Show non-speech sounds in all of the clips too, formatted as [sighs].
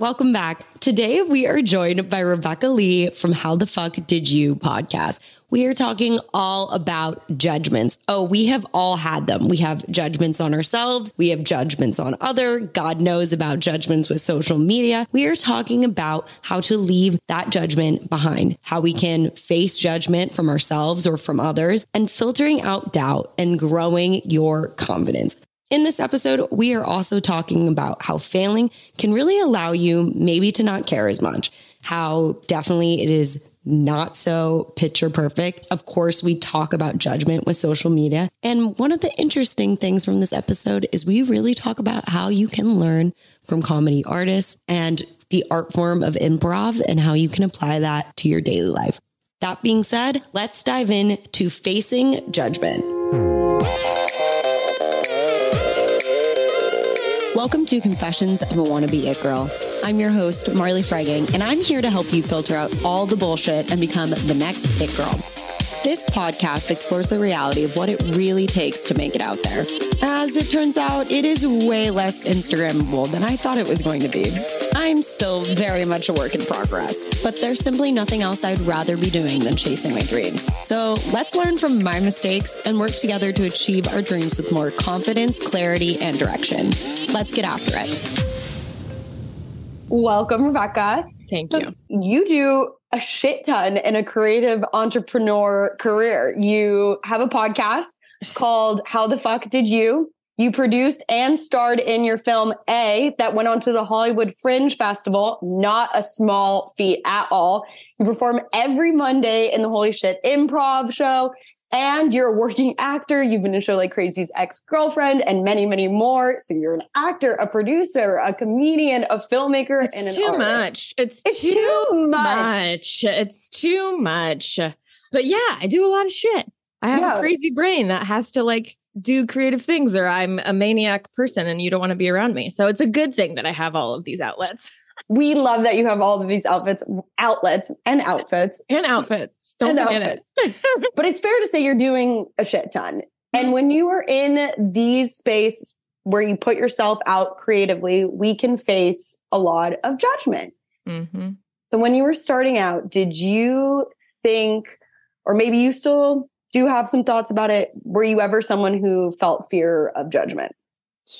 Welcome back. Today we are joined by Rebecca Lee from How the Fuck Did You podcast. We are talking all about judgments. Oh, we have all had them. We have judgments on ourselves. We have judgments on other. God knows about judgments with social media. We are talking about how to leave that judgment behind, how we can face judgment from ourselves or from others and filtering out doubt and growing your confidence. In this episode, we are also talking about how failing can really allow you maybe to not care as much, how definitely it is not so picture perfect. Of course, we talk about judgment with social media. And one of the interesting things from this episode is we really talk about how you can learn from comedy artists and the art form of improv and how you can apply that to your daily life. That being said, let's dive in to facing judgment. Welcome to Confessions of a Wannabe It Girl. I'm your host, Marley Fregang, and I'm here to help you filter out all the bullshit and become the next It Girl. This podcast explores the reality of what it really takes to make it out there. As it turns out, it is way less Instagrammable than I thought it was going to be. I'm still very much a work in progress, but there's simply nothing else I'd rather be doing than chasing my dreams. So let's learn from my mistakes and work together to achieve our dreams with more confidence, clarity, and direction. Let's get after it. Welcome, Rebecca. Thank So you. You do a shit ton in a creative entrepreneur career. You have a podcast called How the Fuck Did You? You produced and starred in your film A that went on to the Hollywood Fringe Festival. Not a small feat at all. You perform every Monday in the Holy Shit Improv Show. And you're a working [laughs] actor. You've been in show like Crazy's Ex-Girlfriend and many, many more. So you're an actor, a producer, a comedian, a filmmaker, and It's too artist. much. It's, It's too, too much. much. It's too much. But yeah, I do a lot of shit. I have Yeah. a crazy brain that has to like do creative things or I'm a maniac person and you don't want to be around me. So it's a good thing that I have all of these outlets [laughs] We love that you have all of these outfits, outlets, and outfits. and outfits. Don't And forget it. [laughs] But it's fair to say you're doing a shit ton. And when you are in these space where you put yourself out creatively, we can face a lot of judgment. Mhm. So when you were starting out, did you think, or maybe you still do have some thoughts about it? Were you ever someone who felt fear of judgment?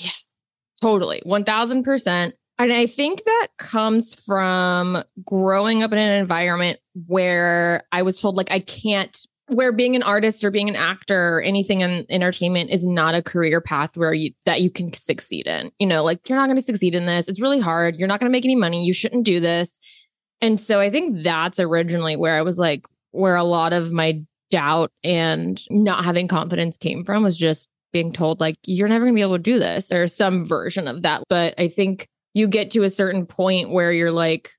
Yeah, totally. 1000%. And I think that comes from growing up in an environment where I was told, like, I can't, where being an artist or being an actor or anything in entertainment is not a career path where you, that you can succeed in. You know, like, you're not going to succeed in this. It's really hard. You're not going to make any money. You shouldn't do this. And so I think that's originally where I was like, where a lot of my doubt and not having confidence came from was just being told like you're never going to be able to do this or some version of that but i think you get to a certain point where you're like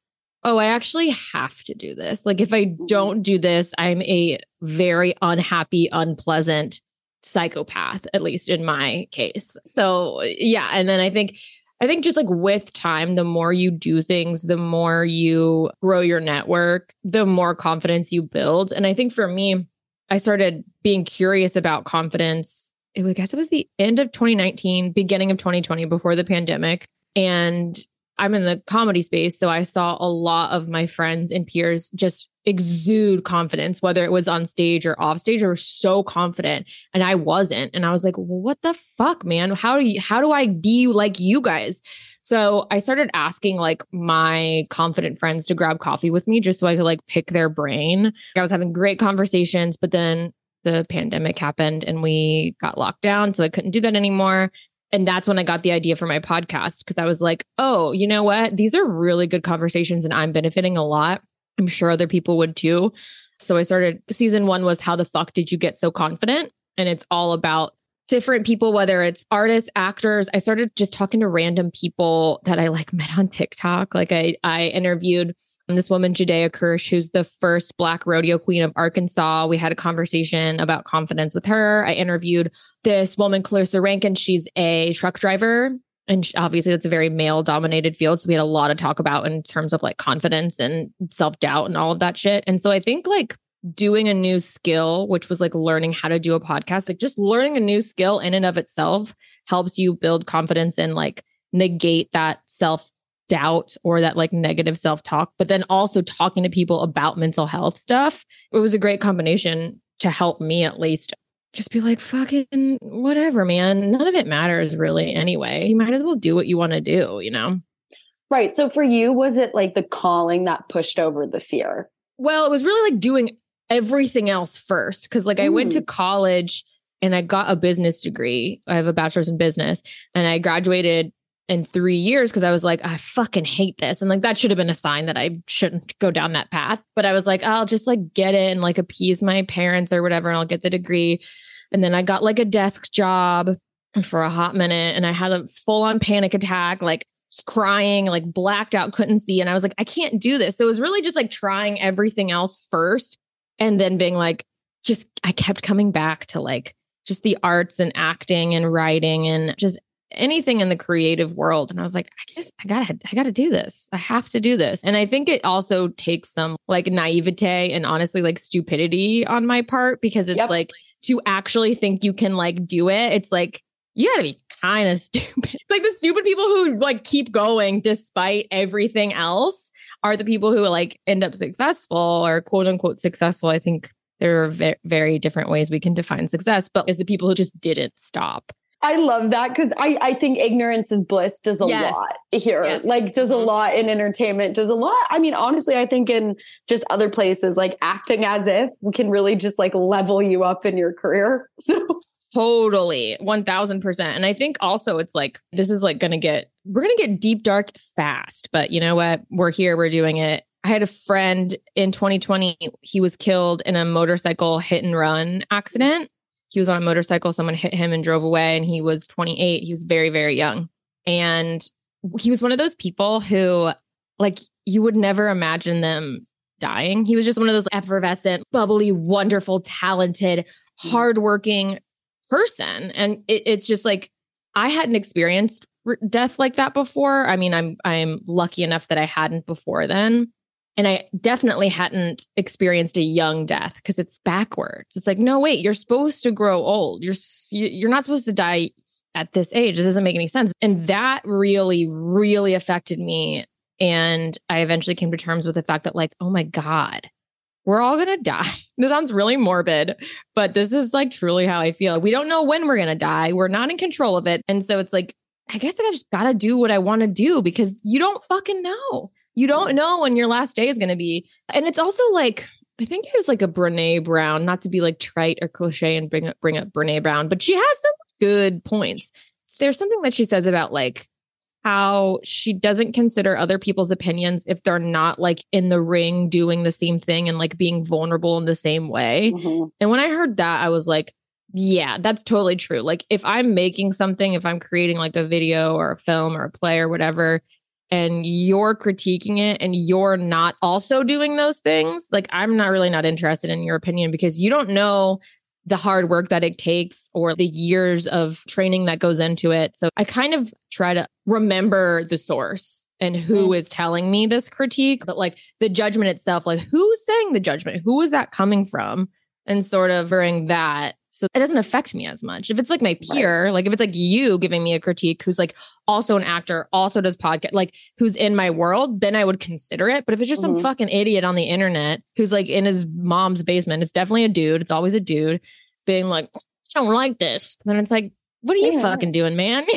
oh i actually have to do this like if i mm-hmm. don't do this i'm a very unhappy unpleasant psychopath at least in my case so yeah and then i think I think just like with time, the more you do things, the more you grow your network, the more confidence you build. And I think for me, I started being curious about confidence. It was, I guess it was the end of 2019, beginning of 2020, before the pandemic. And I'm in the comedy space. So I saw a lot of my friends and peers just exude confidence, whether it was on stage or off stage, were so confident. And I wasn't. And I was like, well, what the fuck, man? How do you, how do I be like you guys? So I started asking like my confident friends to grab coffee with me just so I could like pick their brain. I was having great conversations, but then the pandemic happened and we got locked down. So I couldn't do that anymore. And that's when I got the idea for my podcast because I was like, oh, you know what? These are really good conversations and I'm benefiting a lot. I'm sure other people would too. So I started season one was How the Fuck Did You Get So Confident? And it's all about different people, whether it's artists, actors. I started just talking to random people that I like met on TikTok. Like I, I interviewed um, this woman, Judea Kirsch, who's the first Black rodeo queen of Arkansas. We had a conversation about confidence with her. I interviewed this woman, Clarissa Rankin. She's a truck driver. And obviously, that's a very male dominated field. So we had a lot to talk about in terms of like confidence and self doubt and all of that shit. And so I think like doing a new skill, which was like learning how to do a podcast, like just learning a new skill in and of itself helps you build confidence and like negate that self doubt or that like negative self talk, but then also talking to people about mental health stuff. It was a great combination to help me at least just be like, fucking whatever, man. None of it matters really anyway. You might as well do what you want to do, you know? Right. So for you, was it like the calling that pushed over the fear? Well, it was really like doing everything else first. Cause like I went to mm. college and I got a business degree. I have a bachelor's in business and I graduated in three years because I was like, I fucking hate this. And like that should have been a sign that I shouldn't go down that path. But I was like, I'll just like get it and like appease my parents or whatever, and I'll get the degree. And then I got like a desk job for a hot minute and I had a full on panic attack, like crying, like blacked out, couldn't see. And I was like, I can't do this. So it was really just like trying everything else first and then being like, just, I kept coming back to like, just the arts and acting and writing and just anything in the creative world. And i was like i guess i gotta i gotta do this. I have to do this. And i think it also takes some like naivete and honestly like stupidity on my part because it's yep. like to actually think you can like do it it's like you gotta be kind of [laughs] stupid. It's like the stupid people who like keep going despite everything else are the people who like end up successful or quote unquote successful i think there are very different ways we can define success but is the people who just didn't stop I love that because I, I think ignorance is bliss does a yes. lot here. Yes. Like does a mm-hmm. lot in entertainment, does a lot. I mean, honestly, I think in just other places, like acting as if we can really just like level you up in your career. [laughs] So Totally. 1000%. And I think also it's like, this is like going to get, we're going to get deep, dark fast. But you know what? We're here, we're doing it. I had a friend in 2020, he was killed in a motorcycle hit and run accident he was on a motorcycle. Someone hit him and drove away, and he was 28. He was very, very young. And he was one of those people who, like, you would never imagine them dying. He was just one of those effervescent, bubbly, wonderful, talented, hardworking person. And it, it's just like, I hadn't experienced death like that before. I mean, I'm I'm lucky enough that I hadn't before then. And I definitely hadn't experienced a young death because it's backwards. It's like, no, wait, you're supposed to grow old. You're you're not supposed to die at this age. This doesn't make any sense. And that really, really affected me. And I eventually came to terms with the fact that, like, oh my God, we're all gonna die. [laughs] This sounds really morbid, but this is like truly how I feel. We don't know when we're gonna die. We're not in control of it. And so it's like, I guess I just gotta do what I wanna do because you don't fucking know. You don't mm. know when your last day is going to be. And it's also like, I think it was like a Brene Brown, not to be like trite or cliche and bring up bring up Brene Brown, but she has some good points. There's something that she says about like how she doesn't consider other people's opinions if they're not like in the ring doing the same thing and like being vulnerable in the same way. Mm-hmm. And when I heard that, I was like, yeah, that's totally true. Like if I'm making something, if I'm creating like a video or a film or a play or whatever, and you're critiquing it and you're not also doing those things, like I'm not really not interested in your opinion because you don't know the hard work that it takes or the years of training that goes into it. So I kind of try to remember the source and who mm. is telling me this critique, but like the judgment itself, like who's saying the judgment? Who is that coming from? And sort of bring that so it doesn't affect me as much. If it's like my peer, right. like if it's like you giving me a critique who's like also an actor, also does podcast, like who's in my world, then I would consider it. But if it's just mm-hmm. some fucking idiot on the internet who's like in his mom's basement, it's definitely a dude. It's always a dude being like, I don't like this. Then it's like, what are you yeah. fucking doing, man? [laughs]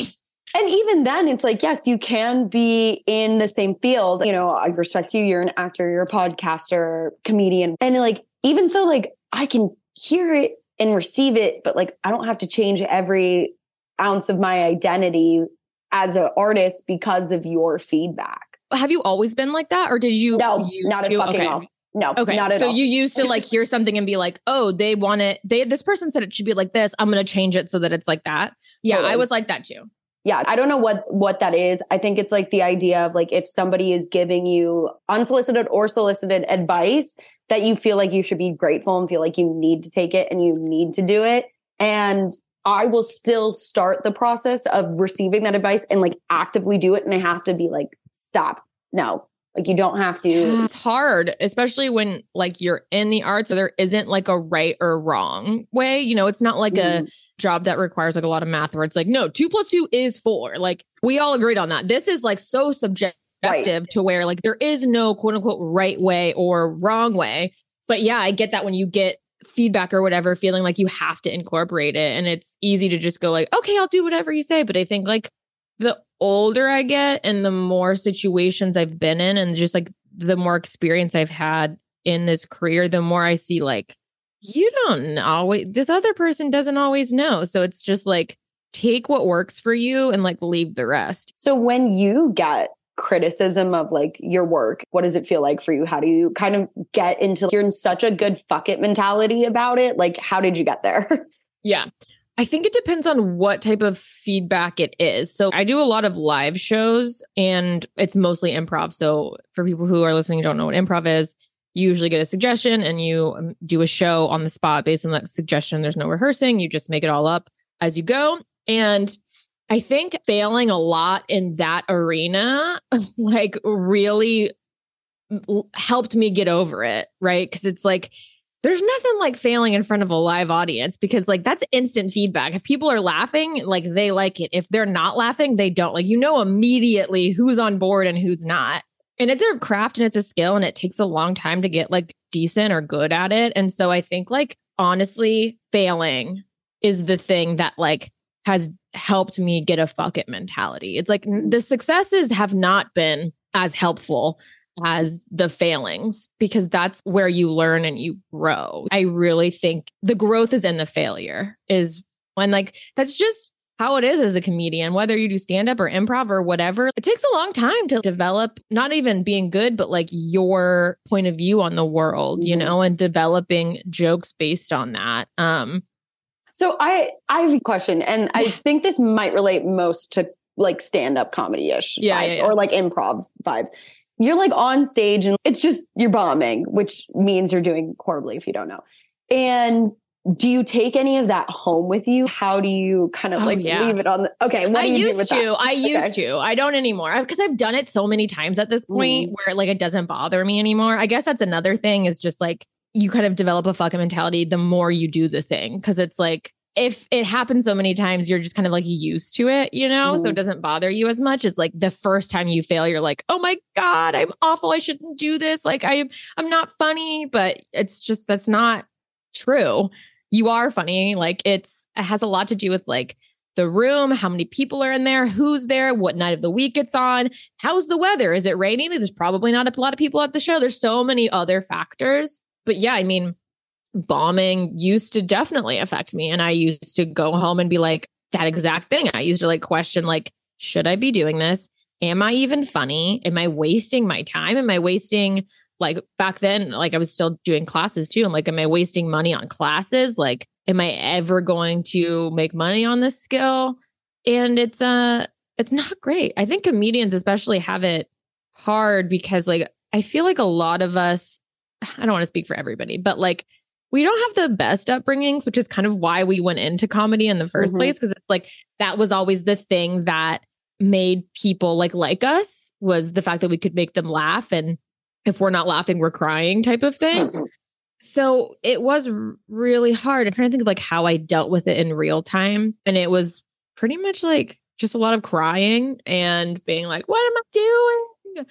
And even then, it's like, yes, you can be in the same field. You know, I respect you. You're an actor, you're a podcaster, comedian. And like, even so, like, I can hear it and receive it, but like I don't have to change every ounce of my identity as an artist because of your feedback. Have you always been like that, or did you? No, not at fucking okay. all. No, okay. Not at all. so all. you used to [laughs] like hear something and be like, "Oh, they want it. They this person said it should be like this. I'm going to change it so that it's like that." Yeah, totally. I was like that too. Yeah, I don't know what what that is. I think it's like the idea of like if somebody is giving you unsolicited or solicited advice, that you feel like you should be grateful and feel like you need to take it and you need to do it. And I will still start the process of receiving that advice and like actively do it. And I have to be like, stop. No, like you don't have to. [sighs] It's hard, especially when like you're in the arts so there isn't like a right or wrong way. You know, it's not like mm. a job that requires like a lot of math where it's like, no, two plus two is four. Like we all agreed on that. This is like so subjective perspective right. to where like there is no quote unquote right way or wrong way. But yeah, I get that when you get feedback or whatever, feeling like you have to incorporate it. And it's easy to just go like, okay, I'll do whatever you say. But I think like the older I get and the more situations I've been in and just like the more experience I've had in this career, the more I see like, you don't always, this other person doesn't always know. So it's just like, take what works for you and like leave the rest. So when you get criticism of like your work, what does it feel like for you? How do you kind of get into you're in such a good fuck it mentality about it? Like, how did you get there? [laughs] Yeah. I think it depends on what type of feedback it is. So I do a lot of live shows and it's mostly improv. So for people who are listening don't know what improv is, you usually get a suggestion and you um, do a show on the spot based on that suggestion. There's no rehearsing. You just make it all up as you go. And I think failing a lot in that arena, [laughs] like really helped me get over it. Right. Cause it's like, there's nothing like failing in front of a live audience because like that's instant feedback. If people are laughing, like they like it. If they're not laughing, they don't. Like you know immediately who's on board and who's not. And it's a craft and it's a skill and it takes a long time to get like decent or good at it. And so I think like honestly, failing is the thing that like has helped me get a fuck it mentality. It's like the successes have not been as helpful as the failings because that's where you learn and you grow. I really think the growth is in the failure is when like that's just how it is as a comedian, whether you do stand up or improv or whatever. It takes a long time to develop not even being good, but like your point of view on the world, you mm-hmm. know, and developing jokes based on that. Um so I I have a question, and I think this might relate most to like stand up comedy ish yeah, vibes yeah, yeah. or like improv vibes. You're like on stage and it's just you're bombing, which means you're doing horribly if you don't know. And do you take any of that home with you? How do you kind of oh, like yeah. leave it on the okay? What I used to. That? I used to. I don't anymore because I've done it so many times at this point mm. where like it doesn't bother me anymore. I guess that's another thing is just like you kind of develop a fucking mentality the more you do the thing because it's like if it happens so many times, you're just kind of like used to it, you know? Mm. So it mm-hmm. doesn't bother you as much as like the first time you fail, you're like, oh my God, I'm awful. I shouldn't do this. Like I am I'm not funny, but it's just that's not true. You are funny. Like it's it has a lot to do with like the room, how many people are in there, who's there, what night of the week it's on, how's the weather? Is it raining? There's probably not a lot of people at the show. There's so many other factors. But yeah, I mean, bombing used to definitely affect me. And I used to go home and be like, that exact thing. I used to like question, like, should I be doing this? Am I even funny? Am I wasting my time? Am I wasting like back then, like I was still doing classes too. I'm like, am I wasting money on classes? Like, am I ever going to make money on this skill? And it's uh it's not great. I think comedians especially have it hard because like I feel like a lot of us, [sighs] I don't want to speak for everybody, but like we don't have the best upbringings, which is kind of why we went into comedy in the 1st mm-hmm. place. Cause it's like that was always the thing that made people like like us was the fact that we could make them laugh. And if we're not laughing, we're crying type of thing. Mm-hmm. So it was really hard. I'm trying to think of like how I dealt with it in real time. And it was pretty much like just a lot of crying and being like, what am I doing?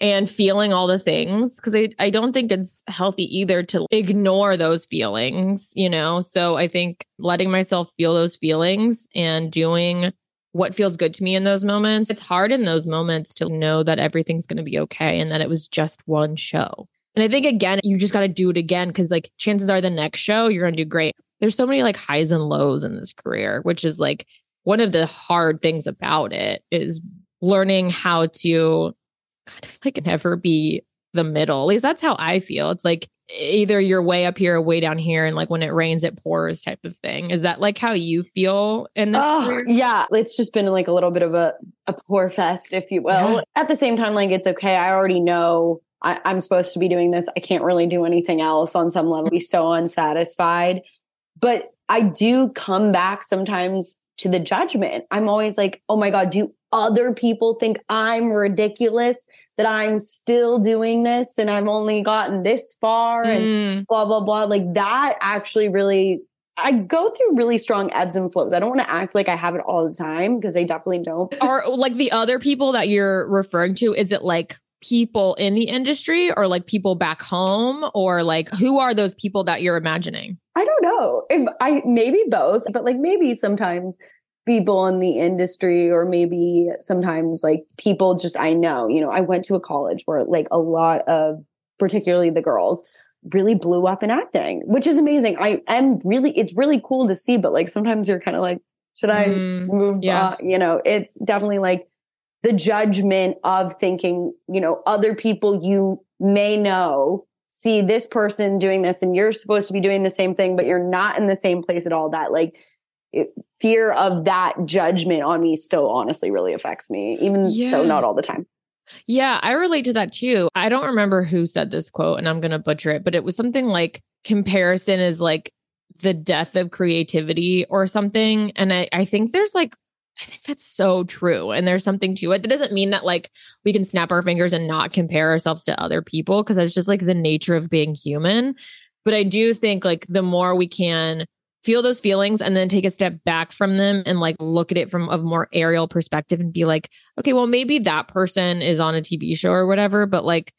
And feeling all the things because I, I don't think it's healthy either to ignore those feelings, you know? So I think letting myself feel those feelings and doing what feels good to me in those moments. It's hard in those moments to know that everything's going to be okay and that it was just one show. And I think again, you just got to do it again because like chances are the next show you're going to do great. There's so many like highs and lows in this career, which is like one of the hard things about it is learning how to kind of like never be the middle. At least that's how I feel. It's like either you're way up here or way down here. And like when it rains, it pours type of thing. Is that like how you feel in this? Oh, yeah. It's just been like a little bit of a, a poor fest, if you will. Yeah. At the same time, like it's okay. I already know I, I'm supposed to be doing this. I can't really do anything else on some level. Be so unsatisfied. But I do come back sometimes to the judgment. I'm always like, oh my God, do other people think I'm ridiculous that I'm still doing this and I've only gotten this far and mm. blah, blah, blah. Like that actually really I go through really strong ebbs and flows. I don't want to act like I have it all the time because I definitely don't. Or like the other people that you're referring to, is it like people in the industry or like people back home or like who are those people that you're imagining? I don't know. If I maybe both, but like maybe sometimes people in the industry or maybe sometimes like people just I know. You know, I went to a college where like a lot of particularly the girls really blew up in acting, which is amazing. I am really, it's really cool to see, but like sometimes you're kind of like, should I mm, move yeah. on? You know, it's definitely like the judgment of thinking, you know, other people you may know see this person doing this and you're supposed to be doing the same thing, but you're not in the same place at all. That like it, fear of that judgment on me still honestly really affects me, even yeah. though not all the time. Yeah, I relate to that too. I don't remember who said this quote and I'm going to butcher it, but it was something like comparison is like the death of creativity or something. And I, I think there's like, I think that's so true. And there's something to it. That doesn't mean that like we can snap our fingers and not compare ourselves to other people because that's just like the nature of being human. But I do think like the more we can feel those feelings and then take a step back from them and like look at it from a more aerial perspective and be like, okay, well, maybe that person is on a TV show or whatever, but like,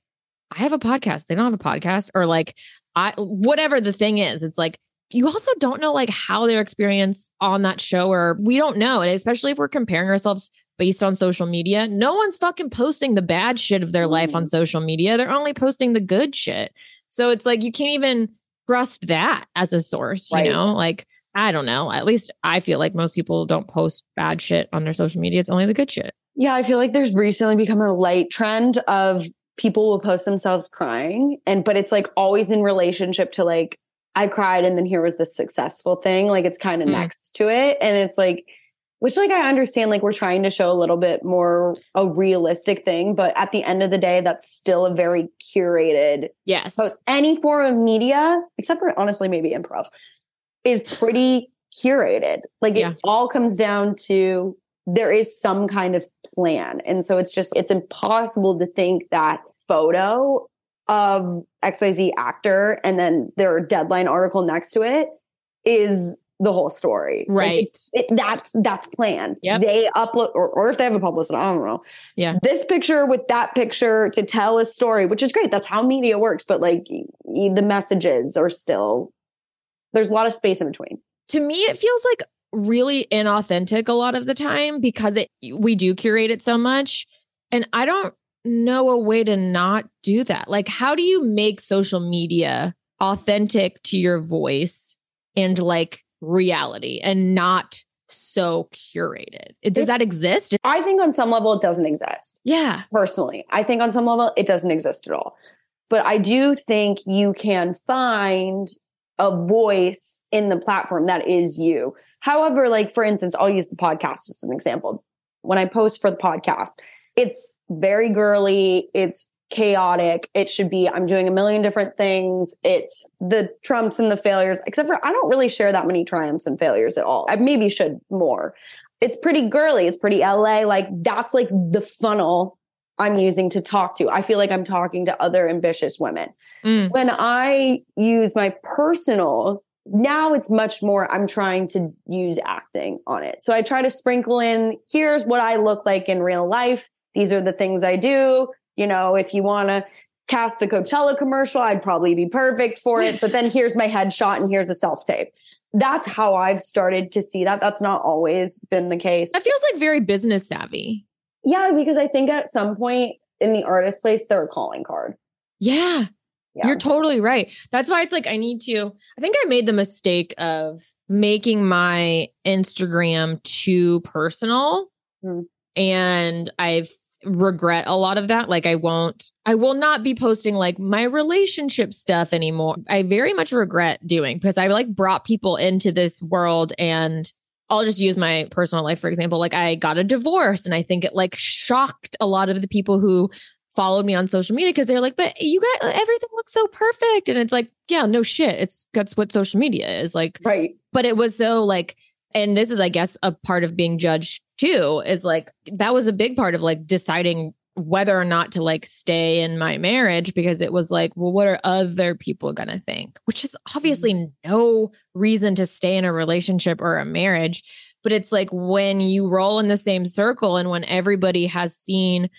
I have a podcast. They don't have a podcast or like, I, whatever the thing is, it's like, you also don't know like how their experience on that show or we don't know. And especially if we're comparing ourselves based on social media, no one's fucking posting the bad shit of their life on social media. They're only posting the good shit. So it's like, you can't even trust that as a source, you know? Like, I don't know. At least I feel like most people don't post bad shit on their social media. It's only the good shit. Yeah, I feel like there's recently become a light trend of people will post themselves crying and but it's like always in relationship to like I cried and then here was the successful thing. Like it's kind of mm. next to it. And it's like which like I understand like we're trying to show a little bit more a realistic thing, but at the end of the day, that's still a very curated yes post. Any form of media, except for honestly maybe improv, is pretty curated. Like yeah. it all comes down to there is some kind of plan. And so it's just it's impossible to think that photo of XYZ actor and then their deadline article next to it is the whole story. Right. Like it, that's that's planned. Yep. They upload or, or if they have a publicist, I don't know. Yeah. This picture with that picture to tell a story, which is great. That's how media works. But like the messages are still there's a lot of space in between. To me, it feels like really inauthentic a lot of the time because it we do curate it so much. And I don't know a way to not do that. Like, how do you make social media authentic to your voice and like reality and not so curated. Does it's, that exist? I think on some level it doesn't exist. Yeah. Personally, I think on some level it doesn't exist at all. But I do think you can find a voice in the platform that is you. However, like for instance, I'll use the podcast as an example. When I post for the podcast, it's very girly, it's chaotic. It should be, I'm doing a million different things. It's the trumps and the failures, except for I don't really share that many triumphs and failures at all. I maybe should more. It's pretty girly. It's pretty LA. Like that's like the funnel I'm using to talk to. I feel like I'm talking to other ambitious women. Mm. When I use my personal, now it's much more, I'm trying to use acting on it. So I try to sprinkle in, here's what I look like in real life. These are the things I do. You know, if you want to cast a Coachella commercial, I'd probably be perfect for it. But then here's my headshot and here's a self tape. That's how I've started to see that. That's not always been the case. That feels like very business savvy. Yeah, because I think at some point in the artist place, they're a calling card. Yeah. yeah. You're totally right. That's why it's like I need to. I think I made the mistake of making my Instagram too personal. Mm. And I've regret a lot of that. Like I won't, I will not be posting like my relationship stuff anymore. I very much regret doing because I like brought people into this world and I'll just use my personal life, for example. Like I got a divorce and I think it like shocked a lot of the people who followed me on social media because they're like, but you got uh, everything looks so perfect. And it's like, yeah, no shit. It's that's what social media is like. Right. But it was so like, and this is, I guess, a part of being judged too is like that was a big part of like deciding whether or not to like stay in my marriage because it was like, well, what are other people going to think? Which is obviously Mm-hmm. no reason to stay in a relationship or a marriage. But it's like when you roll in the same circle and when everybody has seen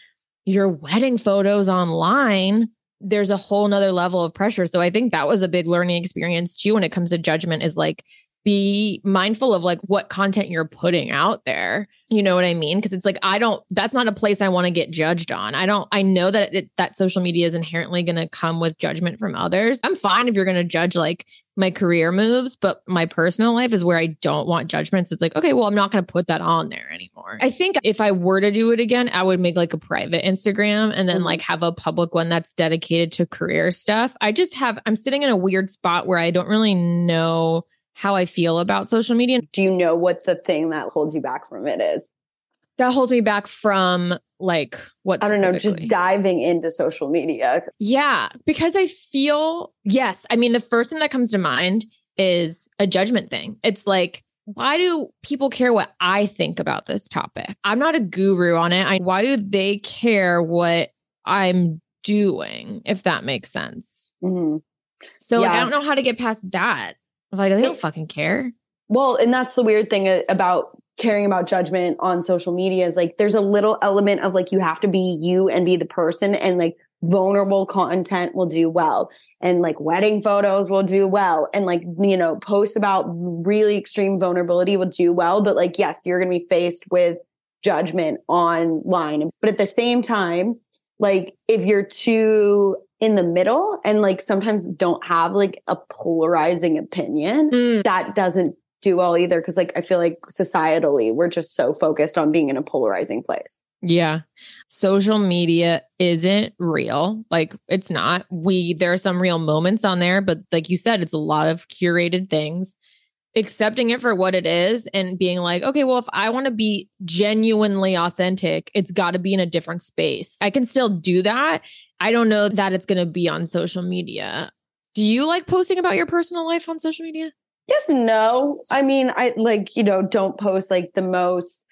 your wedding photos online, there's a whole nother level of pressure. So I think that was a big learning experience too when it comes to judgment is like be mindful of like what content you're putting out there. You know what I mean? Because it's like I don't that's not a place I want to get judged on. I don't I know that it, that social media is inherently going to come with judgment from others. I'm fine if you're going to judge like my career moves, but my personal life is where I don't want judgments. It's like, okay, well, I'm not going to put that on there anymore. I think if I were to do it again, I would make like a private Instagram and then like mm-hmm. have a public one that's dedicated to career stuff. I just have, I'm sitting in a weird spot where I don't really know how I feel about social media. Do you know what the thing that holds you back from it is? That holds me back from like what I don't know, just diving into social media. Yeah, because I feel, yes. I mean, the first thing that comes to mind is a judgment thing. It's like, why do people care what I think about this topic? I'm not a guru on it. I, why do they care what I'm doing, if that makes sense? Mhm. So, like, I don't know how to get past that. Like, they don't fucking care. Well, and that's the weird thing uh, about caring about judgment on social media is like there's a little element of like you have to be you and be the person and like vulnerable content will do well and like wedding photos will do well and like you know posts about really extreme vulnerability will do well but like yes you're going to be faced with judgment online but at the same time like if you're too in the middle and like sometimes don't have like a polarizing opinion Mm, that doesn't do well either because like i feel like societally we're just so focused on being in a polarizing place Yeah. Social media isn't real. Like it's not. We there are some real moments on there, but like you said, it's a lot of curated things. Accepting it for what it is and being like, okay, well, if I want to be genuinely authentic, it's got to be in a different space. I can still do that. I don't know that it's going to be on social media. Do you like posting about your personal life on social media? yes no i mean i like you know don't post like the most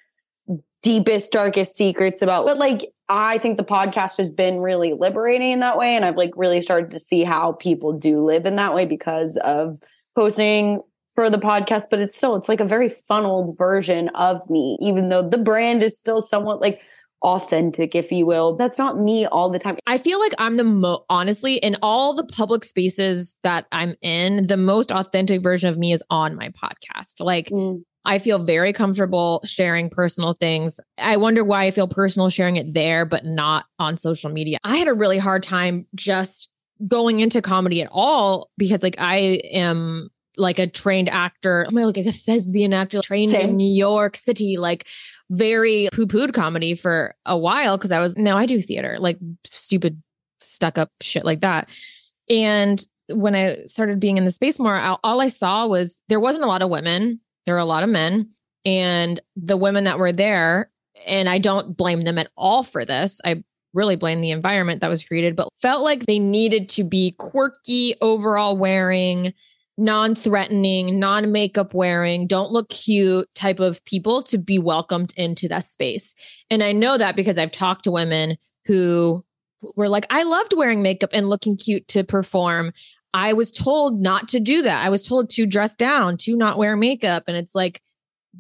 deepest darkest secrets about but like i think the podcast has been really liberating in that way and i've like really started to see how people do live in that way because of posting for the podcast but it's still it's like a very funneled version of me even though the brand is still somewhat like authentic if you will that's not me all the time I feel like I'm the mo honestly in all the public spaces that I'm in, the most authentic version of me is on my podcast. Like Mm. I feel very comfortable sharing personal things. I wonder why I feel personal sharing it there, but not on social media. I had a really hard time just going into comedy at all because like I am like a trained actor. Oh I'm like a thespian actor trained Same. in New York City, like very poo-pooed comedy for a while because I was no, I do theater, like stupid stuck up shit like that. And when I started being in the space more, all I saw was there wasn't a lot of women. There were a lot of men. And the women that were there, and I don't blame them at all for this. I really blame the environment that was created, but felt like they needed to be quirky, overall wearing, non threatening, non makeup wearing, don't look cute type of people to be welcomed into that space. And I know that because I've talked to women who were like, I loved wearing makeup and looking cute to perform. I was told not to do that. I was told to dress down, to not wear makeup. And it's like,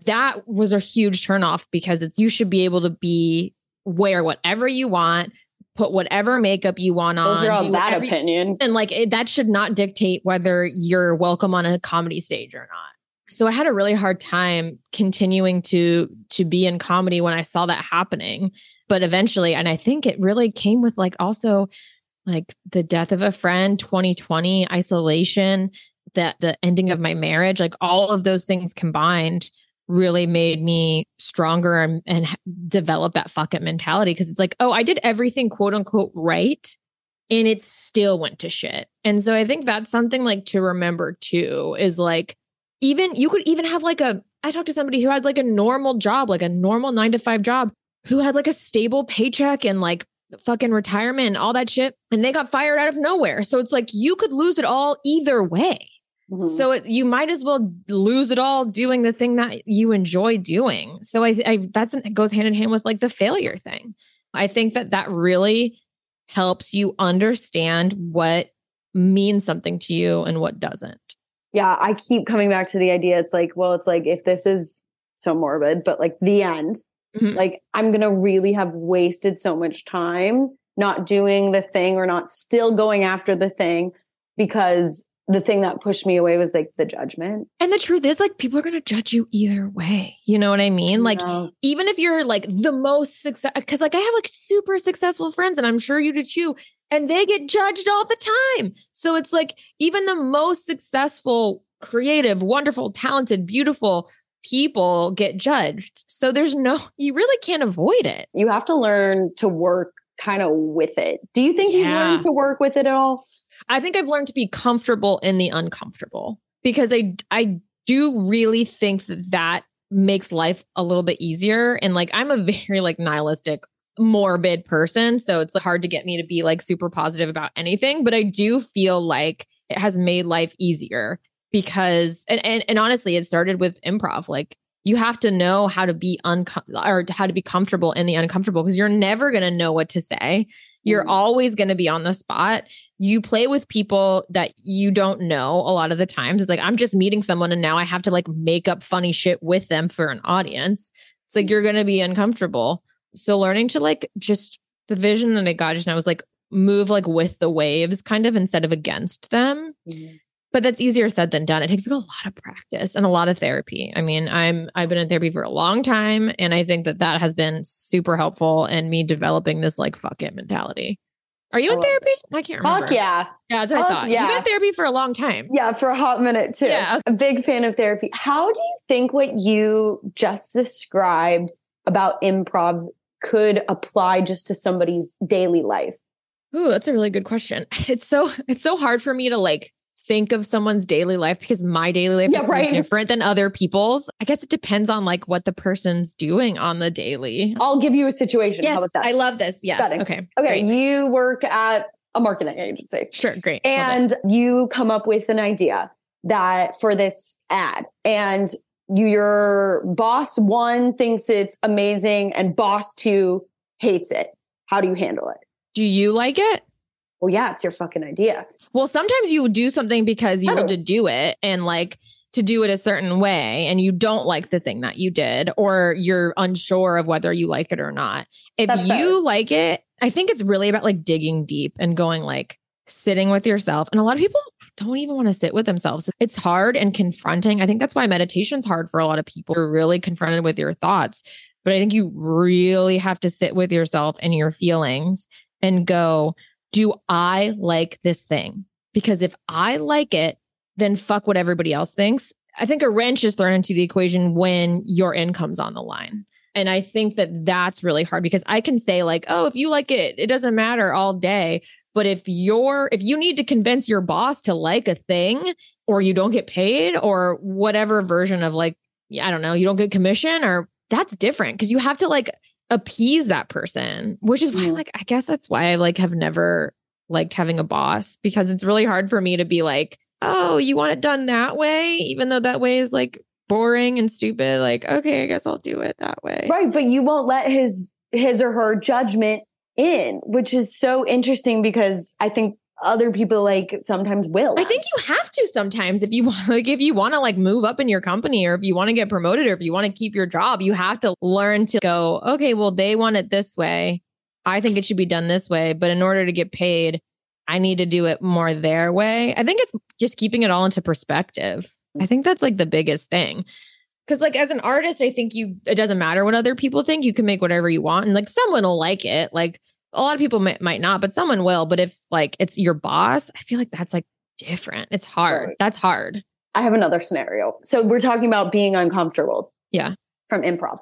that was a huge turnoff because it's you should be able to be wear whatever you want, put whatever makeup you want on. those are all that whatever- opinion and like it, that should not dictate whether you're welcome on a comedy stage or not. So I had a really hard time continuing to to be in comedy when I saw that happening. But eventually, and I think it really came with like also like the death of a friend, 2020, isolation, that the ending of my marriage, like all of those things combined really made me stronger and, and develop that fuck it mentality. Cause it's like, oh, I did everything quote unquote right and it still went to shit. And so I think that's something like to remember too is like, even you could even have like a, I talked to somebody who had like a normal job, like a normal nine to five job, who had like a stable paycheck and like fucking retirement and all that shit. And they got fired out of nowhere. So it's like you could lose it all either way. Mhm. So it, you might as well lose it all doing the thing that you enjoy doing. So I, I that's it goes hand in hand with like the failure thing. I think that that really helps you understand what means something to you and what doesn't. Yeah, I keep coming back to the idea. It's like, well, it's like if this is so morbid, but like the end, Mhm. like I'm going to really have wasted so much time not doing the thing or not still going after the thing because the thing that pushed me away was like the judgment. And the truth is, like, people are going to judge you either way. You know what I mean? Like, No. even if you're like the most success, because like I have like super successful friends, and I'm sure you do too, and they get judged all the time. So it's like even the most successful, creative, wonderful, talented, beautiful people get judged. So there's no, [laughs] you really can't avoid it. you have to learn to work kind of with it. Do you think you've learned to work with it at all? I think I've learned to be comfortable in the uncomfortable because I I do really think that that makes life a little bit easier. And like I'm a [laughs] very like nihilistic morbid person so it's hard to get me to be like super positive about anything but I do feel like it has made life easier because and and, and honestly it started with improv. Like you have to know how to be uncom or how to be comfortable in the uncomfortable because you're never going to know what to say you're Mhm. always going to be on the spot you play with people that you don't know a lot of the times. It's like I'm just meeting someone and now I have to like make up funny shit with them for an audience. It's like you're going to be uncomfortable. So learning to like just the vision that I got just now was like move like with the waves kind of instead of against them. But that's easier said than done. It takes like a lot of practice and a lot of therapy. I mean, I'm I've been in therapy for a long time and I think that that has been super helpful in me developing this like fuck it mentality. Are you in love therapy? I can't remember. Fuck yeah. Yeah, that's what I thought. Yeah. You've been in therapy for a long time. Yeah, for a hot minute too. Yeah. A big fan of therapy. How do you think what you just described about improv could apply just to somebody's daily life? Ooh, that's a really good question. [laughs] It's so it's so hard for me to like think of someone's daily life because my daily life Yeah, is so different than other people's. I guess it depends on like what the person's doing on the daily. I'll give you a situation. How about that? I love this. Yes. Okay. okay, great. you work at a marketing agency. Sure. Great. And you come up with an idea that for this ad and your boss one thinks it's amazing and boss two hates it. How do you handle it? do you like it? Well, yeah, it's your fucking idea. Well, sometimes you do something because you Oh. want to do it and like to do it a certain way and you don't like the thing that you did or you're unsure of whether you like it or not. If That's you fair. like it, I think it's really about like digging deep and going like sitting with yourself. And a lot of people don't even want to sit with themselves. It's hard and confronting. I think that's why meditation's hard for a lot of people. You're really confronted with your thoughts. But I think you really have to sit with yourself and your feelings and go, do I like this thing? Because if I like it, then fuck what everybody else thinks. I think a wrench is thrown into the equation when your income's on the line. And I think that that's really hard because I can say like, oh, if you like it, it doesn't matter all day. But if you're, if you need to convince your boss to like a thing or you don't get paid or whatever version of like, I don't know, you don't get commission or that's different because you have to like appease that person, which is why like, I guess that's why I like have never liked having a boss because it's really hard for me to be like, oh, you want it done that way, even though that way is like boring and stupid. Like, okay, I guess I'll do it that way. Right. But you won't let his, his or her judgment in, which is so interesting because I think other people like sometimes will. I think you have to sometimes if you [laughs] want, like, if you want to like move up in your company or if you want to get promoted or if you want to keep your job, you have to learn to go, okay, well, they want it this way. I think it should be done this way. But in order to get paid, I need to do it more their way. I think it's just keeping it all into perspective. I think that's like the biggest thing. Cause like as an artist, I think you, it doesn't matter what other people think. You can make whatever you want. And like someone will like it. Like a lot of people might, might not, but someone will. But if like it's your boss, I feel like that's like different. It's hard. Right. That's hard. I have another scenario. So we're talking about being uncomfortable. Yeah. From improv.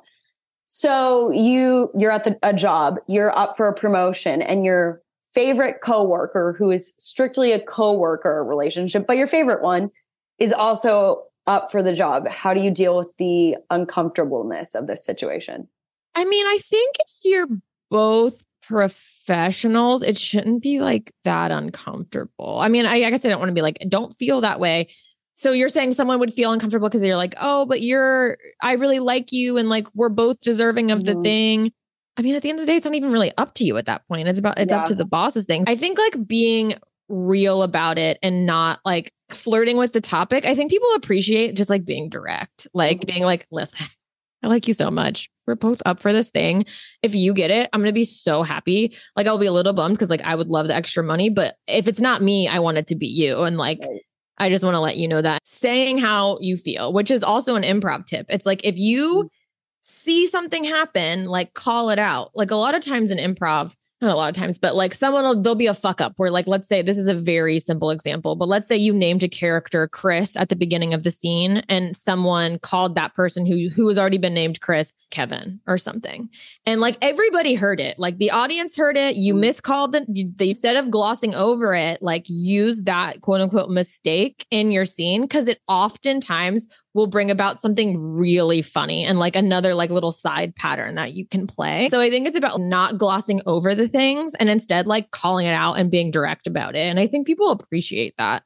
So you you're at the, a job, you're up for a promotion and your favorite coworker who is strictly a coworker relationship, but your favorite one is also up for the job. How do you deal with the uncomfortableness of this situation? I mean, I think if you're both professionals, it shouldn't be like that uncomfortable. I mean, I, I guess I don't want to be like, don't feel that way. So you're saying someone would feel uncomfortable because you're like, oh, but you're, I really like you and like we're both deserving of the Mhm. thing. I mean, at the end of the day, it's not even really up to you at that point. It's about it's Yeah. up to the boss's thing. I think like being real about it and not like flirting with the topic. I think people appreciate just like being direct, like Mhm. being like, listen, I like you so much. We're both up for this thing. If you get it, I'm gonna be so happy. Like I'll be a little bummed because like I would love the extra money, but if it's not me, I want it to be you. And like Right. I just want to let you know that saying how you feel, which is also an improv tip. It's like if you mm-hmm. see something happen, like call it out. Like a lot of times in improv, not a lot of times, but like someone will, there'll be a fuck up where, like, let's say this is a very simple example, but let's say you named a character Chris at the beginning of the scene and someone called that person who, who has already been named Chris Kevin or something. And like everybody heard it, like the audience heard it. You mm-hmm. miscalled it. You, they, instead of glossing over it, like use that quote unquote mistake in your scene because it oftentimes will bring about something really funny and like another like little side pattern that you can play. So I think it's about not glossing over the things and instead like calling it out and being direct about it. And I think people appreciate that.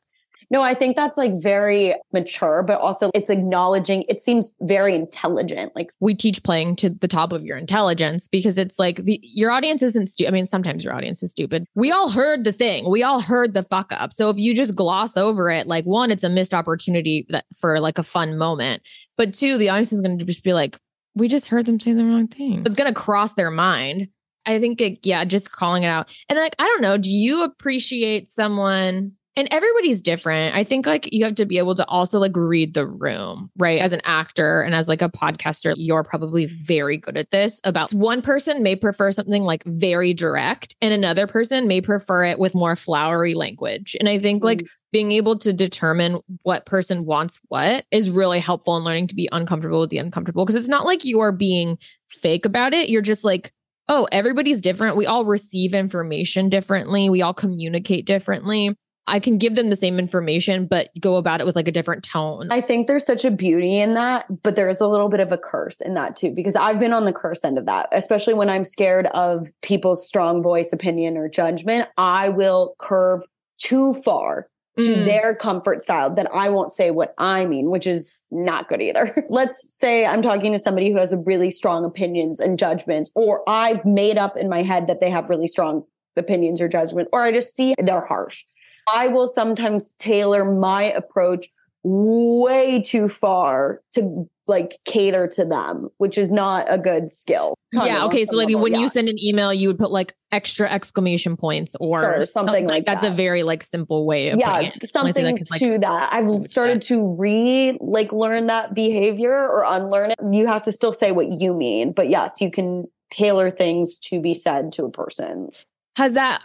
No, I think that's like very mature, but also it's acknowledging, it seems very intelligent. Like, We teach playing to the top of your intelligence because it's like the your audience isn't stupid. I mean, sometimes your audience is stupid. We all heard the thing. We all heard the fuck up. So if you just gloss over it, like one, it's a missed opportunity that, for like a fun moment. But two, the audience is going to just be like, we just heard them say the wrong thing. It's going to cross their mind. I think, it, yeah, just calling it out. And like, I don't know, do you appreciate someone? And everybody's different. I think like you have to be able to also like read the room, right? As an actor and as like a podcaster, you're probably very good at this. About one person may prefer something like very direct, and another person may prefer it with more flowery language. And I think like mm. being able to determine what person wants what is really helpful in learning to be uncomfortable with the uncomfortable. Because it's not like you are being fake about it. You're just like, oh, everybody's different. We all receive information differently. We all communicate differently. I can give them the same information, but go about it with like a different tone. I think there's such a beauty in that, but there's a little bit of a curse in that too, because I've been on the curse end of that, especially when I'm scared of people's strong voice, opinion, or judgment. I will curve too far to Mm. their comfort style, then I won't say what I mean, which is not good either. [laughs] Let's say I'm talking to somebody who has a really strong opinions and judgments, or I've made up in my head that they have really strong opinions or judgment, or I just see they're harsh. I will sometimes tailor my approach way too far to like cater to them, which is not a good skill. Yeah. Okay. So like when yeah. you send an email, you would put like extra exclamation points or Sure, something like That's a very like simple way of yeah, putting it. I something that like, to that. I've started to re like learn that behavior or unlearn it. You have to still say what you mean, but yes, you can tailor things to be said to a person. has that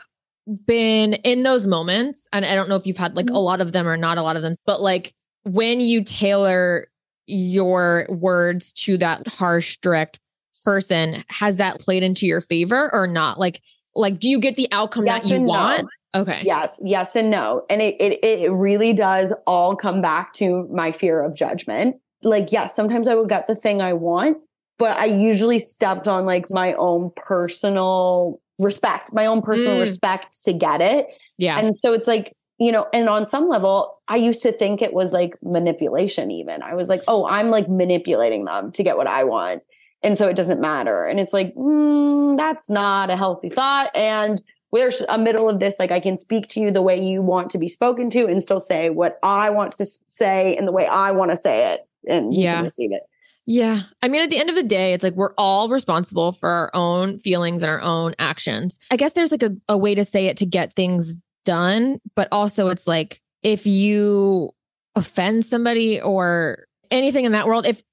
been in those moments and i don't know if you've had like Mm-hmm. a lot of them or not a lot of them but like when you tailor your words to that harsh direct person has that played into your favor or not like like do you get the outcome Yes that you and no. want okay Yes, yes, and no. And it, it it really does all come back to my fear of judgment. Like, yes, sometimes I will get the thing I want, but I usually stepped on like my own personal respect, my own personal Mm. respect to get it. yeah And so it's like, you know, and on some level, I used to think it was like manipulation, even. I was like, oh, I'm like manipulating them to get what I want. And so it doesn't matter. And it's like, mm, that's not a healthy thought. And there's a middle of this. Like, I can speak to you the way you want to be spoken to and still say what I want to say in the way I want to say it. And you Yeah. receive it. Yeah. I mean, at the end of the day, it's like we're all responsible for our own feelings and our own actions. I guess there's like a, a way to say it to get things done, but also it's like if you offend somebody or anything in that world, if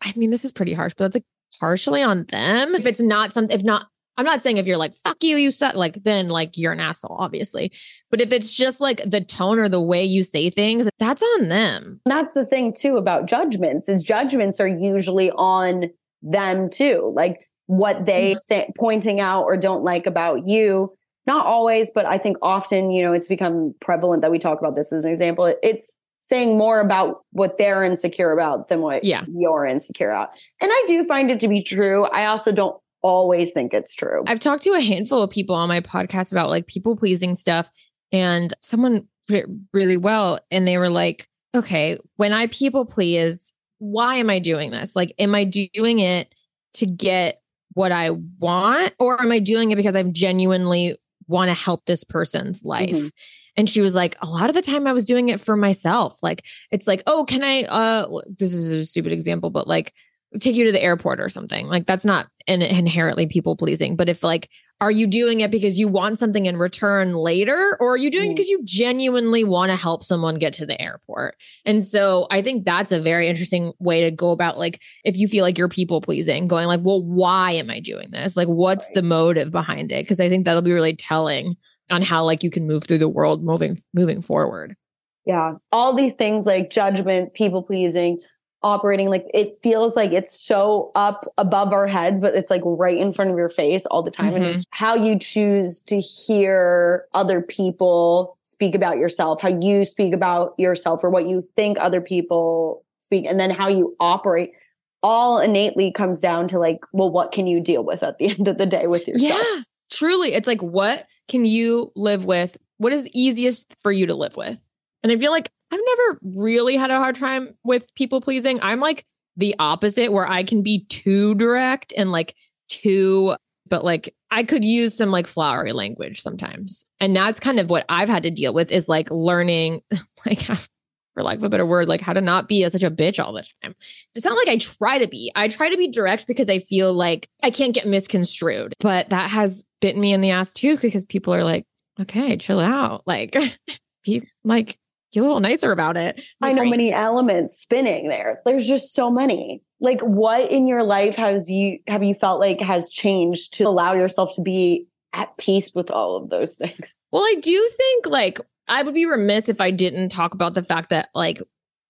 I mean, this is pretty harsh, but it's like partially on them. If it's not something, if not, I'm not saying if you're like, fuck you, you suck, like then like you're an asshole, obviously. But if it's just like the tone or the way you say things, that's on them. That's the thing too about judgments is judgments are usually on them too. Like what they mm-hmm. say, pointing out or don't like about you. Not always, but I think often, you know, it's become prevalent that we talk about this as an example. It's saying more about what they're insecure about than what Yeah. you're insecure about. And I do find it to be true. I also don't always think it's true. I've talked to a handful of people on my podcast about like people pleasing stuff, and someone really well. And they were like, okay, when I people please, why am I doing this? Like, am I doing it to get what I want or am I doing it because I genuinely want to help this person's life? Mhm. And she was like, a lot of the time I was doing it for myself. Like, it's like, oh, can I, uh, this is a stupid example, but like, take you to the airport or something. Like, that's not in, inherently people pleasing. But if like, are you doing it because you want something in return later, or are you doing it Mm. because you genuinely want to help someone get to the airport? And so I think that's a very interesting way to go about like, if you feel like you're people pleasing, going like, well, why am I doing this? Like, what's Right. the motive behind it? Because I think that'll be really telling on how like you can move through the world moving moving forward. Yeah. All these things like judgment, people pleasing, operating like it feels like it's so up above our heads, but it's like right in front of your face all the time. And Mhm. it's how you choose to hear other people speak about yourself, how you speak about yourself or what you think other people speak, and then how you operate. All innately comes down to like, well, what can you deal with at the [laughs] end of the day with yourself? Yeah, truly. It's like, what can you live with? What is easiest for you to live with? And I feel like I've never really had a hard time with people pleasing. I'm like the opposite, where I can be too direct and like too, but like I could use some like flowery language sometimes. And that's kind of what I've had to deal with is like learning, [laughs] like, for lack of a better word, like how to not be a, such a bitch all the time. It's not like I try to be. I try to be direct because I feel like I can't get misconstrued. But that has bitten me in the ass too, because people are like, okay, chill out. Like, [laughs] be like, get a little nicer about it. I know Like, many elements spinning there. There's just so many. Like what in your life has you have you felt like has changed to allow yourself to be at peace with all of those things? Well, I do think like I would be remiss if I didn't talk about the fact that like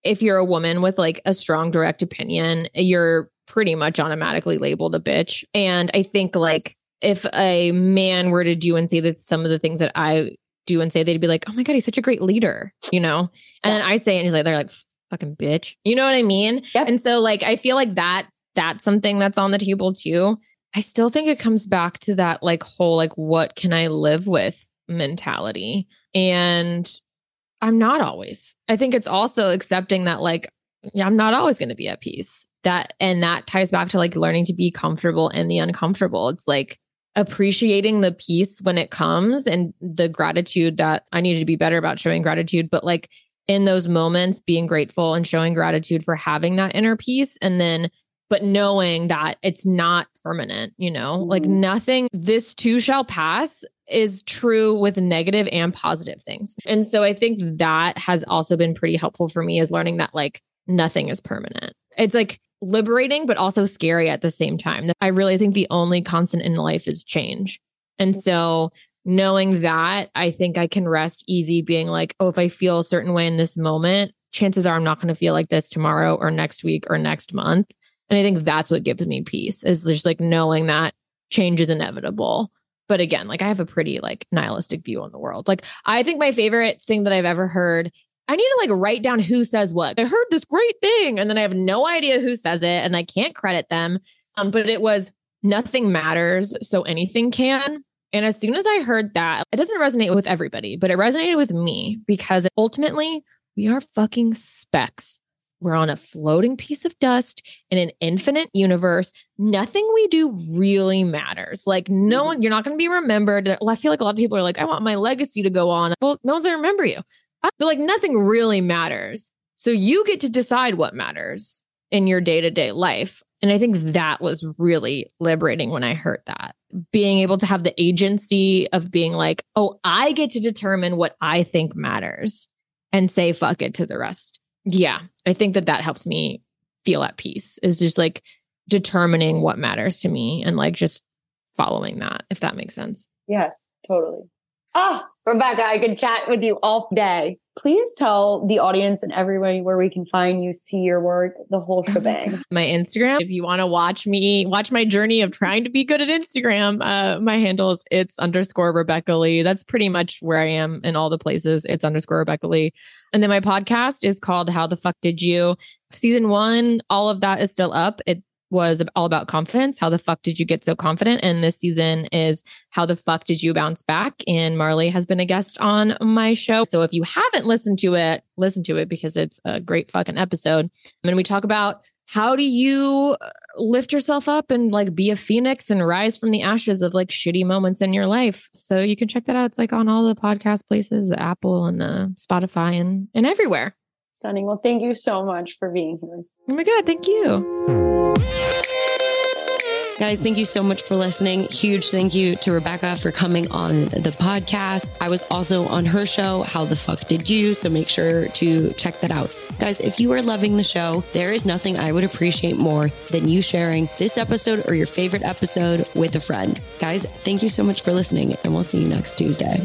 if you're a woman with like a strong direct opinion, you're pretty much automatically labeled a bitch. And I think like if a man were to do and say that some of the things that I do and say, they'd be like, "Oh my god, he's such a great leader," you know. And then I say, it and he's like, "They're like fucking bitch," you know what I mean? Yep. And so like I feel like that that's something that's on the table too. I still think it comes back to that like whole like what can I live with mentality. And I'm not always. I think it's also accepting that like yeah, I'm not always going to be at peace. That and that ties back to like learning to be comfortable in the uncomfortable. It's like appreciating the peace when it comes and the gratitude that I needed to be better about showing gratitude, but like in those moments being grateful and showing gratitude for having that inner peace and then but knowing that it's not permanent, you know, like Mhm. nothing, this too shall pass is true with negative and positive things. And so I think that has also been pretty helpful for me is learning that like nothing is permanent. It's like liberating, but also scary at the same time. I really think the only constant in life is change. And mm-hmm. so knowing that, I think I can rest easy being like, oh, if I feel a certain way in this moment, chances are I'm not going to feel like this tomorrow or next week or next month. And I think that's what gives me peace is just like knowing that change is inevitable. But again, like I have a pretty like nihilistic view on the world. Like I think my favorite thing that I've ever heard, I need to like write down who says what. I heard this great thing and then I have no idea who says it and I can't credit them. Um, but it was nothing matters, so anything can. And as soon as I heard that, it doesn't resonate with everybody, but it resonated with me because ultimately we are fucking specks. We're on a floating piece of dust in an infinite universe. Nothing we do really matters. Like, no one, you're not going to be remembered. I feel like a lot of people are like, I want my legacy to go on. Well, no one's going to remember you. They're like, nothing really matters. So you get to decide what matters in your day to day life. And I think that was really liberating when I heard that. Being able to have the agency of being like, oh, I get to determine what I think matters and say fuck it to the rest. Yeah, I think that that helps me feel at peace is just like determining what matters to me and like just following that, if that makes sense. Yes, totally. Ah, Rebecca, I could chat with you all day. Please tell the audience and everybody where we can find you, see your work, the whole shebang. [laughs] my Instagram. If you want to watch me, watch my journey of trying to be good at Instagram, uh, my handle is it's underscore Rebecca Lee. That's pretty much where I am in all the places. It's underscore Rebecca Lee. And then my podcast is called How the Fuck Did You? Season one, all of that is still up. It was all about confidence. How the fuck did you get so confident? And this season is how the fuck did you bounce back? And Marley has been a guest on my show. So if you haven't listened to it, listen to it because it's a great fucking episode. And we talk about how do you uh, lift yourself up and like be a phoenix and rise from the ashes of like shitty moments in your life. So you can check that out. It's like on all the podcast places, the Apple and the Spotify and, and everywhere. Stunning. Well, thank you so much for being here. Oh my God. Thank you. Guys, thank you so much for listening. Huge thank you to Rebecca for coming on the podcast. I was also on her show, How the Fuck Did You? So make sure to check that out. Guys, if you are loving the show, there is nothing I would appreciate more than you sharing this episode or your favorite episode with a friend. Guys, thank you so much for listening, and we'll see you next Tuesday.